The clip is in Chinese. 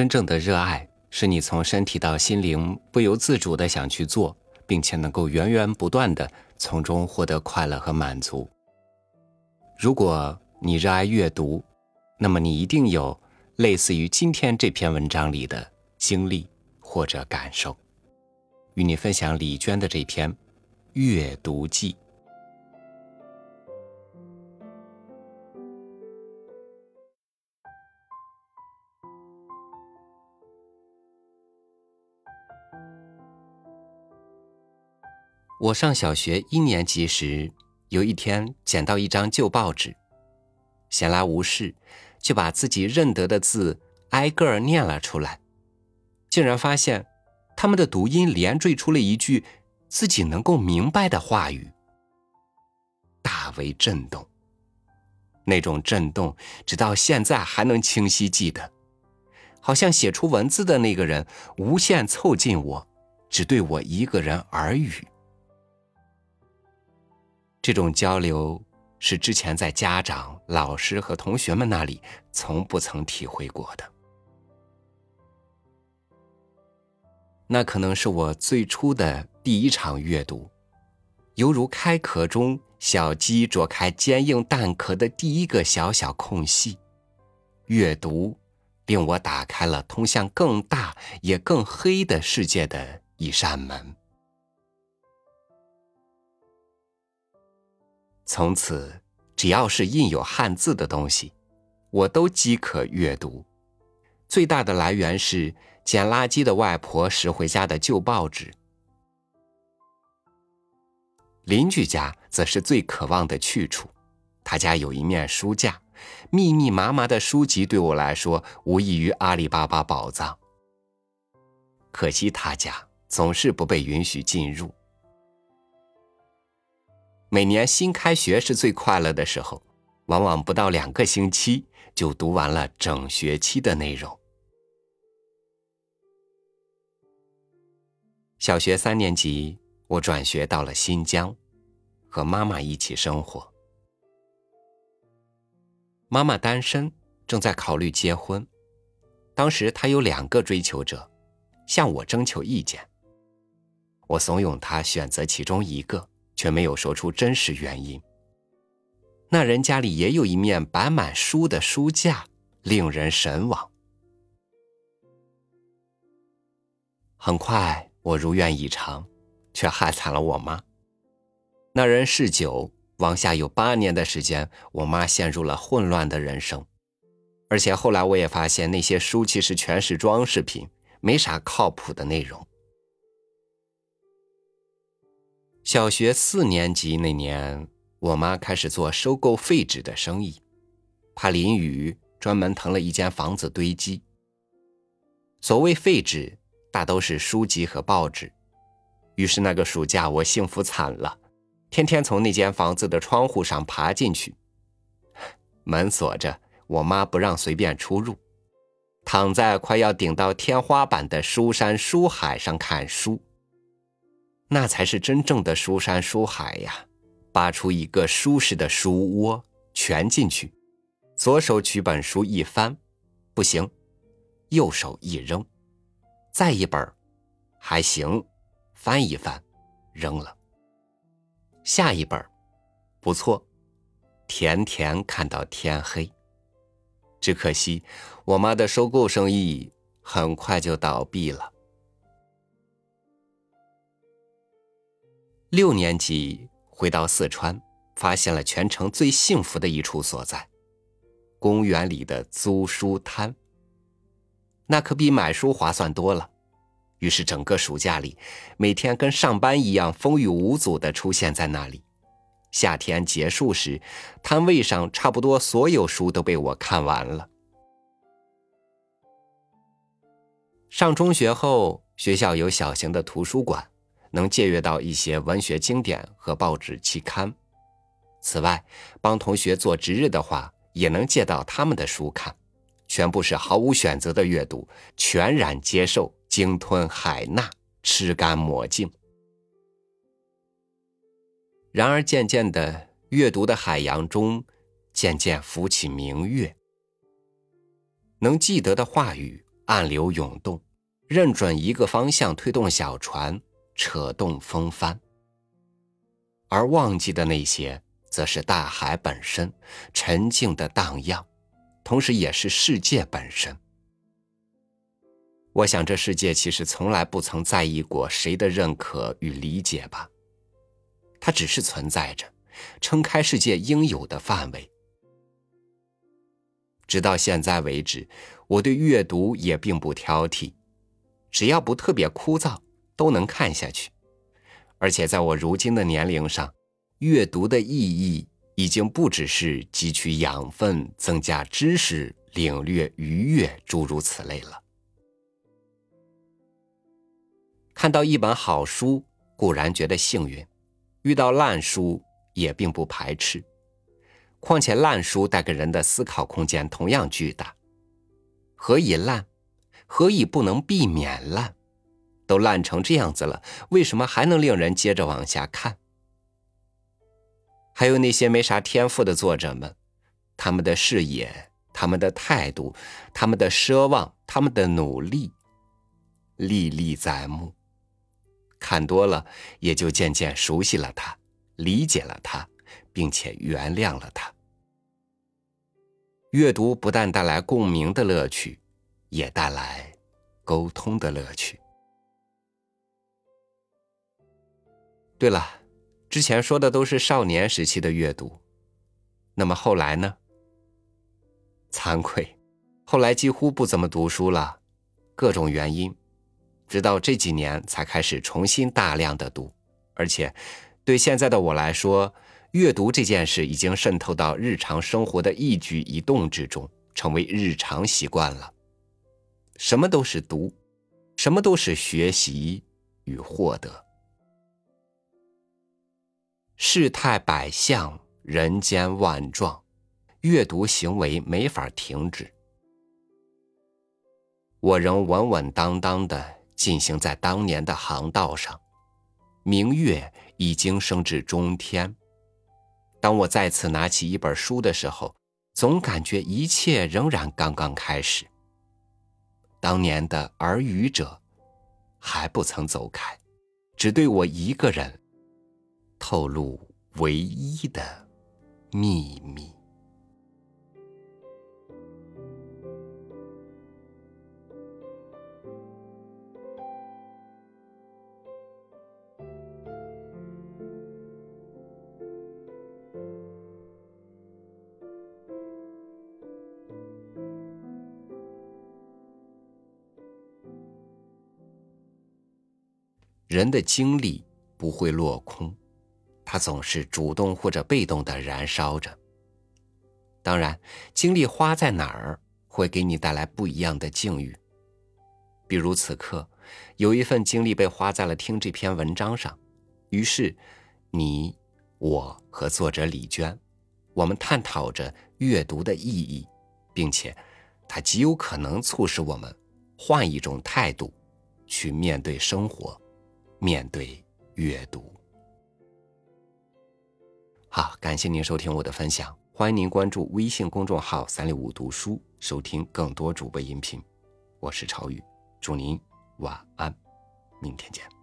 真正的热爱是你从身体到心灵不由自主的想去做，并且能够源源不断的从中获得快乐和满足。如果你热爱阅读，那么你一定有类似于今天这篇文章里的经历或者感受。与你分享李娟的这篇《阅读记》。我上小学一年级时，有一天捡到一张旧报纸，闲来无事，就把自己认得的字挨个儿念了出来，竟然发现他们的读音连缀出了一句自己能够明白的话语，大为震动。那种震动，直到现在还能清晰记得，好像写出文字的那个人无限凑近我，只对我一个人耳语。这种交流是之前在家长、老师和同学们那里从不曾体会过的。那可能是我最初的第一场阅读，犹如开壳中小鸡啄开坚硬蛋壳的第一个小小空隙。阅读令我打开了通向更大也更黑的世界的一扇门。从此，只要是印有汉字的东西，我都饥渴阅读。最大的来源是捡垃圾的外婆拾回家的旧报纸。邻居家则是最渴望的去处，他家有一面书架，密密麻麻的书籍对我来说无异于阿里巴巴宝藏。可惜他家总是不被允许进入。每年新开学是最快乐的时候，往往不到两个星期就读完了整学期的内容。小学三年级，我转学到了新疆，和妈妈一起生活。妈妈单身，正在考虑结婚。当时她有两个追求者，向我征求意见。我怂恿她选择其中一个。却没有说出真实原因。那人家里也有一面摆满书的书架，令人神往。很快，我如愿以偿，却害惨了我妈。那人嗜酒，往下有八年的时间，我妈陷入了混乱的人生。而且后来我也发现，那些书其实全是装饰品，没啥靠谱的内容。小学四年级那年，我妈开始做收购废纸的生意，怕淋雨，专门腾了一间房子堆积。所谓废纸，大都是书籍和报纸。于是那个暑假，我幸福惨了，天天从那间房子的窗户上爬进去，门锁着，我妈不让随便出入，躺在快要顶到天花板的书山书海上看书。那才是真正的书山书海呀！扒出一个舒适的书窝，蜷进去，左手取本书一翻，不行，右手一扔，再一本还行，翻一翻，扔了。下一本不错，甜甜看到天黑。只可惜，我妈的收购生意很快就倒闭了。六年级回到四川，发现了全城最幸福的一处所在——公园里的租书摊。那可比买书划算多了。于是整个暑假里，每天跟上班一样风雨无阻的出现在那里。夏天结束时，摊位上差不多所有书都被我看完了。上中学后，学校有小型的图书馆。能借阅到一些文学经典和报纸期刊，此外，帮同学做值日的话，也能借到他们的书看，全部是毫无选择的阅读，全然接受，鲸吞海纳，吃干抹净。然而，渐渐的，阅读的海洋中，渐渐浮起明月，能记得的话语，暗流涌动，认准一个方向推动小船，扯动风帆。而忘记的那些，则是大海本身，沉静的荡漾，同时也是世界本身。我想，这世界其实从来不曾在意过谁的认可与理解吧。它只是存在着，撑开世界应有的范围。直到现在为止，我对阅读也并不挑剔，只要不特别枯燥，都能看下去。而且在我如今的年龄上，阅读的意义已经不只是汲取养分、增加知识、领略愉悦诸如此类了。看到一本好书固然觉得幸运，遇到烂书也并不排斥。况且烂书带给人的思考空间同样巨大。何以烂？何以不能避免烂？都烂成这样子了，为什么还能令人接着往下看？还有那些没啥天赋的作者们，他们的视野、他们的态度、他们的奢望、他们的努力，历历在目。看多了，也就渐渐熟悉了他，理解了他，并且原谅了他。阅读不但带来共鸣的乐趣，也带来沟通的乐趣。对了，之前说的都是少年时期的阅读，那么后来呢？惭愧，后来几乎不怎么读书了，各种原因。直到这几年才开始重新大量的读，而且，对现在的我来说，阅读这件事已经渗透到日常生活的一举一动之中，成为日常习惯了。什么都是读，什么都是学习与获得。世态百相，人间万状，阅读行为没法停止。我仍稳稳当当的。进行在当年的航道上，明月已经升至中天。当我再次拿起一本书的时候，总感觉一切仍然刚刚开始。当年的耳语者还不曾走开，只对我一个人透露唯一的秘密。人的精力不会落空，它总是主动或者被动的燃烧着。当然，精力花在哪儿会给你带来不一样的境遇。比如此刻，有一份精力被花在了听这篇文章上，于是你、我和作者李娟，我们探讨着阅读的意义，并且它极有可能促使我们换一种态度去面对生活。面对阅读，感谢您收听我的分享，欢迎您关注微信公众号“三六五读书”，收听更多主播音频。我是朝宇，祝您晚安，明天见。